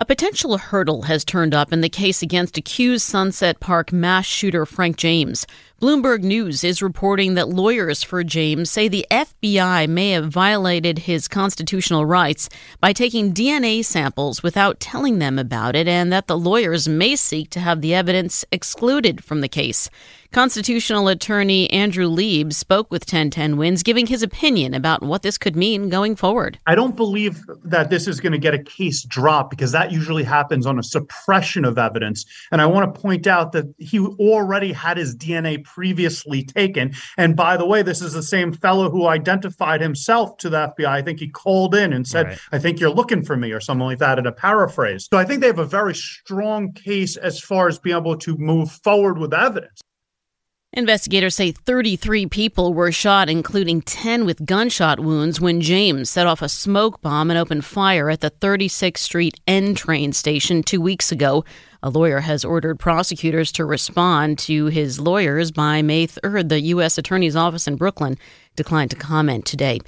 A potential hurdle has turned up in the case against accused Sunset Park mass shooter Frank James. Bloomberg News is reporting that lawyers for James say the FBI may have violated his constitutional rights by taking DNA samples without telling them about it, and that the lawyers may seek to have the evidence excluded from the case. Constitutional attorney Andrew Lieb spoke with 1010 Wins, giving his opinion about what this could mean going forward. I don't believe that this is going to get a case dropped because that usually happens on a suppression of evidence. And I want to point out that he already had his DNA previously taken. And by the way, this is the same fellow who identified himself to the FBI. I think he called in and said, right. I think you're looking for me or something like that in a paraphrase. So I think they have a very strong case as far as being able to move forward with evidence. Investigators say 33 people were shot, including 10 with gunshot wounds, when James set off a smoke bomb and opened fire at the 36th Street N train station two weeks ago. A lawyer has ordered prosecutors to respond to his lawyers by May 3rd. The U.S. Attorney's Office in Brooklyn declined to comment today.